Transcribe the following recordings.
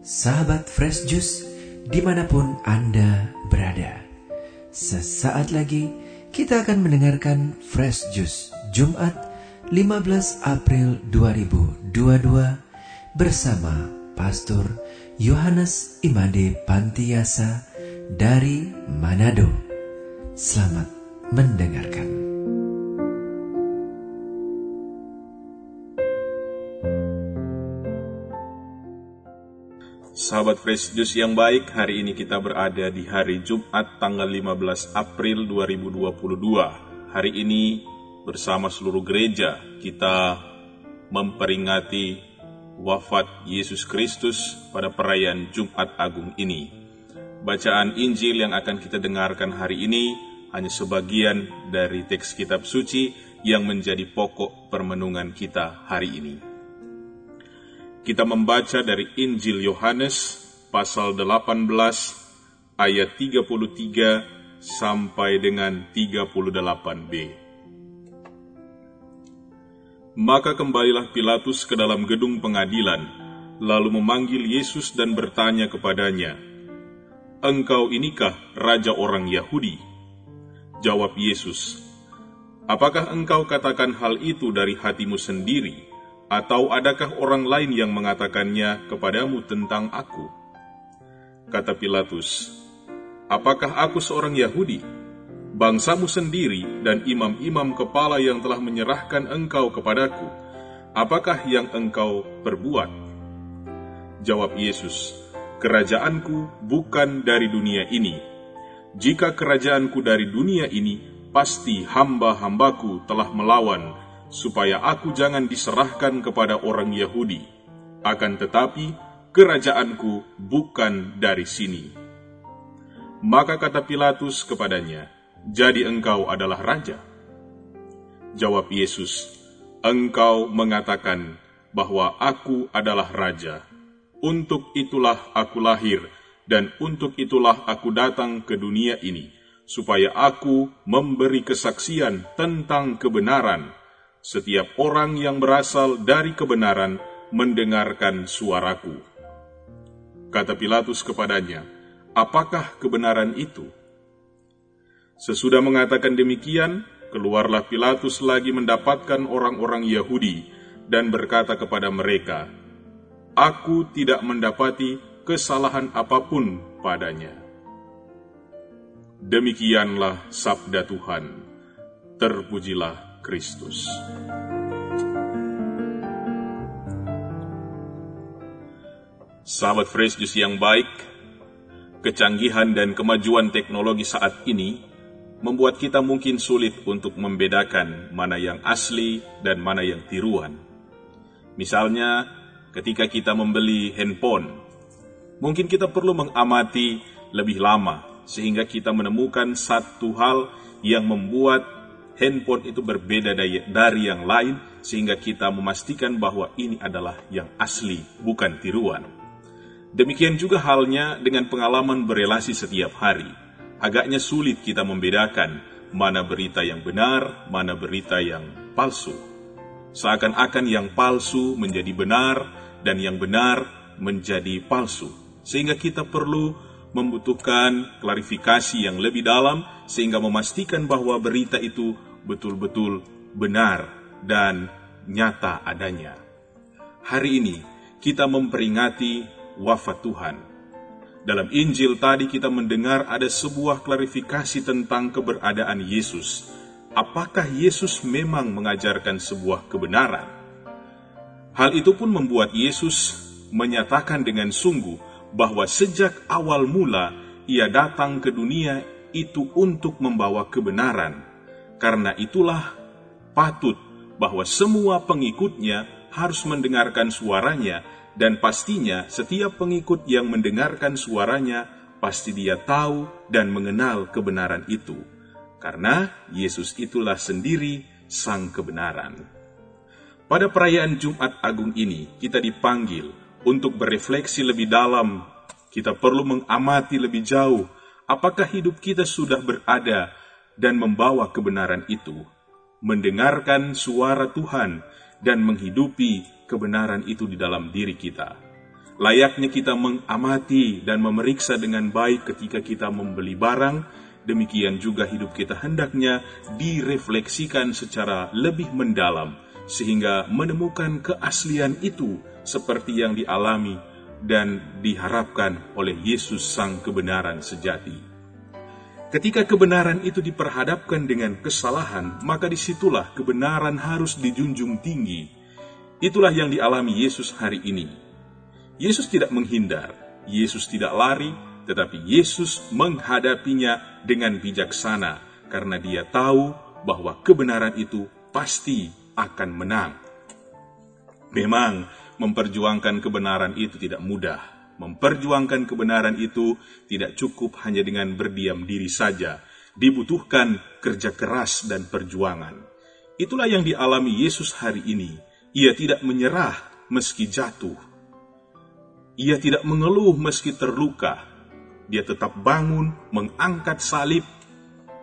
sahabat Fresh Juice di mana pun Anda berada. Sesaat lagi kita akan mendengarkan Fresh Juice Jumat 15 April 2022 bersama Pastor Yohanes Imade Pantiasa dari Manado. Selamat mendengarkan. Sahabat Fresh Juice yang baik, hari ini kita berada di hari Jumat tanggal 15 April 2022. Hari ini bersama seluruh gereja kita memperingati wafat Yesus Kristus pada perayaan Jumat Agung ini. Bacaan Injil yang akan kita dengarkan hari ini hanya sebagian dari teks kitab suci yang menjadi pokok permenungan kita hari ini. Kita membaca dari Injil Yohanes pasal 18 ayat 33 sampai dengan 38b. Maka kembalilah Pilatus ke dalam gedung pengadilan, lalu memanggil Yesus dan bertanya kepadanya, Engkau inikah Raja orang Yahudi? Jawab Yesus, Apakah engkau katakan hal itu dari hatimu sendiri, atau adakah orang lain yang mengatakannya kepadamu tentang aku? Kata Pilatus, Apakah aku seorang Yahudi? Bangsamu sendiri dan imam-imam kepala yang telah menyerahkan engkau kepadaku, apakah yang engkau perbuat? Jawab Yesus, Kerajaanku bukan dari dunia ini. Jika kerajaanku dari dunia ini, pasti hamba-hambaku telah melawan supaya aku jangan diserahkan kepada orang Yahudi. Akan tetapi, kerajaanku bukan dari sini. Maka kata Pilatus kepadanya, "Jadi engkau adalah raja?" Jawab Yesus, "Engkau mengatakan bahwa aku adalah raja. Untuk itulah aku lahir, dan untuk itulah aku datang ke dunia ini, supaya aku memberi kesaksian tentang kebenaran." Setiap orang yang berasal dari kebenaran mendengarkan suaraku. Kata Pilatus kepadanya, apakah kebenaran itu? Sesudah mengatakan demikian, keluarlah Pilatus lagi mendapatkan orang-orang Yahudi dan berkata kepada mereka, Aku tidak mendapati kesalahan apa pun padanya. Demikianlah sabda Tuhan. Terpujilah Kristus. Sahabat Fresh yang baik, kecanggihan dan kemajuan teknologi saat ini membuat kita mungkin sulit untuk membedakan mana yang asli dan mana yang tiruan. Misalnya, ketika kita membeli handphone, mungkin kita perlu mengamati lebih lama sehingga kita menemukan satu hal yang membuat handphone itu berbeda dari yang lain sehingga kita memastikan bahwa ini adalah yang asli, bukan tiruan. Demikian juga halnya dengan pengalaman berelasi setiap hari. Agaknya sulit kita membedakan mana berita yang benar, mana berita yang palsu. Seakan-akan yang palsu menjadi benar dan yang benar menjadi palsu. Sehingga kita perlu membutuhkan klarifikasi yang lebih dalam sehingga memastikan bahwa berita itu betul-betul benar dan nyata adanya. Hari ini kita memperingati wafat Tuhan. Dalam Injil tadi kita mendengar ada sebuah klarifikasi tentang keberadaan Yesus. Apakah Yesus memang mengajarkan sebuah kebenaran? Hal itu pun membuat Yesus menyatakan dengan sungguh bahwa sejak awal mula ia datang ke dunia itu untuk membawa kebenaran karena itulah patut bahwa semua pengikutnya harus mendengarkan suaranya dan pastinya setiap pengikut yang mendengarkan suaranya pasti dia tahu dan mengenal kebenaran itu. Karena Yesus itulah sendiri sang kebenaran. Pada perayaan Jumat Agung ini kita dipanggil untuk berefleksi lebih dalam. Kita perlu mengamati lebih jauh apakah hidup kita sudah berada dan membawa kebenaran itu, mendengarkan suara Tuhan dan menghidupi kebenaran itu di dalam diri kita. Layaknya kita mengamati dan memeriksa dengan baik ketika kita membeli barang, demikian juga hidup kita hendaknya direfleksikan secara lebih mendalam, sehingga menemukan keaslian itu seperti yang dialami dan diharapkan oleh Yesus Sang Kebenaran Sejati. Ketika kebenaran itu diperhadapkan dengan kesalahan, maka di situlah kebenaran harus dijunjung tinggi. Itulah yang dialami Yesus hari ini Yesus tidak menghindar, Yesus tidak lari, tetapi Yesus menghadapinya dengan bijaksana karena dia tahu bahwa kebenaran itu pasti akan menang. Memang memperjuangkan kebenaran itu tidak mudah. Memperjuangkan kebenaran itu tidak cukup hanya dengan berdiam diri saja. Dibutuhkan kerja keras dan perjuangan. Itulah yang dialami Yesus hari ini. Ia tidak menyerah meski jatuh ia tidak mengeluh meski terluka. Dia tetap bangun, mengangkat salib,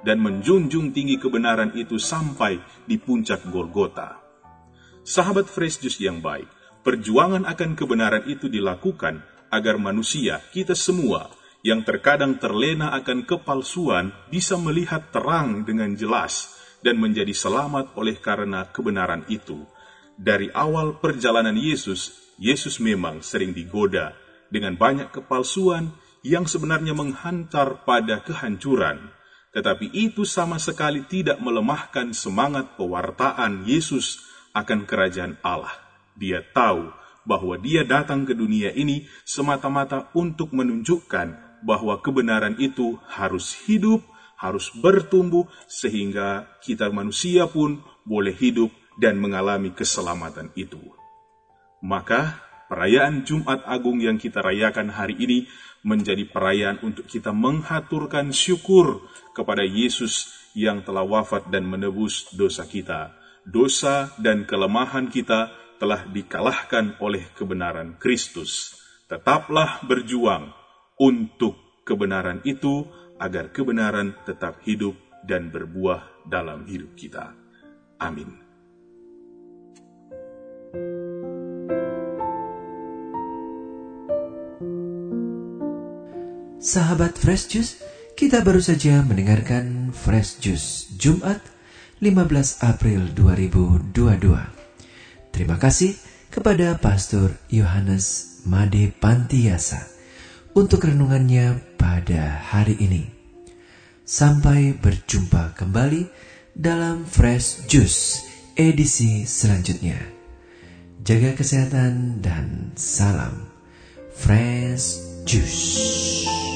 dan menjunjung tinggi kebenaran itu sampai di puncak Golgota. Sahabat Fresh Juice yang baik, perjuangan akan kebenaran itu dilakukan agar manusia, kita semua, yang terkadang terlena akan kepalsuan bisa melihat terang dengan jelas dan menjadi selamat oleh karena kebenaran itu. Dari awal perjalanan Yesus, Yesus memang sering digoda dengan banyak kepalsuan yang sebenarnya menghantar pada kehancuran, tetapi itu sama sekali tidak melemahkan semangat pewartaan Yesus akan kerajaan Allah. Dia tahu bahwa dia datang ke dunia ini semata-mata untuk menunjukkan bahwa kebenaran itu harus hidup, harus bertumbuh, sehingga kita manusia pun boleh hidup dan mengalami keselamatan itu. Maka perayaan Jumat Agung yang kita rayakan hari ini menjadi perayaan untuk kita menghaturkan syukur kepada Yesus yang telah wafat dan menebus dosa kita. Dosa dan kelemahan kita telah dikalahkan oleh kebenaran Kristus. Tetaplah berjuang untuk kebenaran itu agar kebenaran tetap hidup dan berbuah dalam hidup kita. Amin. Sahabat Fresh Juice, kita baru saja mendengarkan Fresh Juice Jumat 15 April 2022. Terima kasih kepada Pastor Yohanes Made Pantiasa untuk renungannya pada hari ini. Sampai berjumpa kembali dalam Fresh Juice edisi selanjutnya. Jaga kesehatan dan salam Fresh Juice.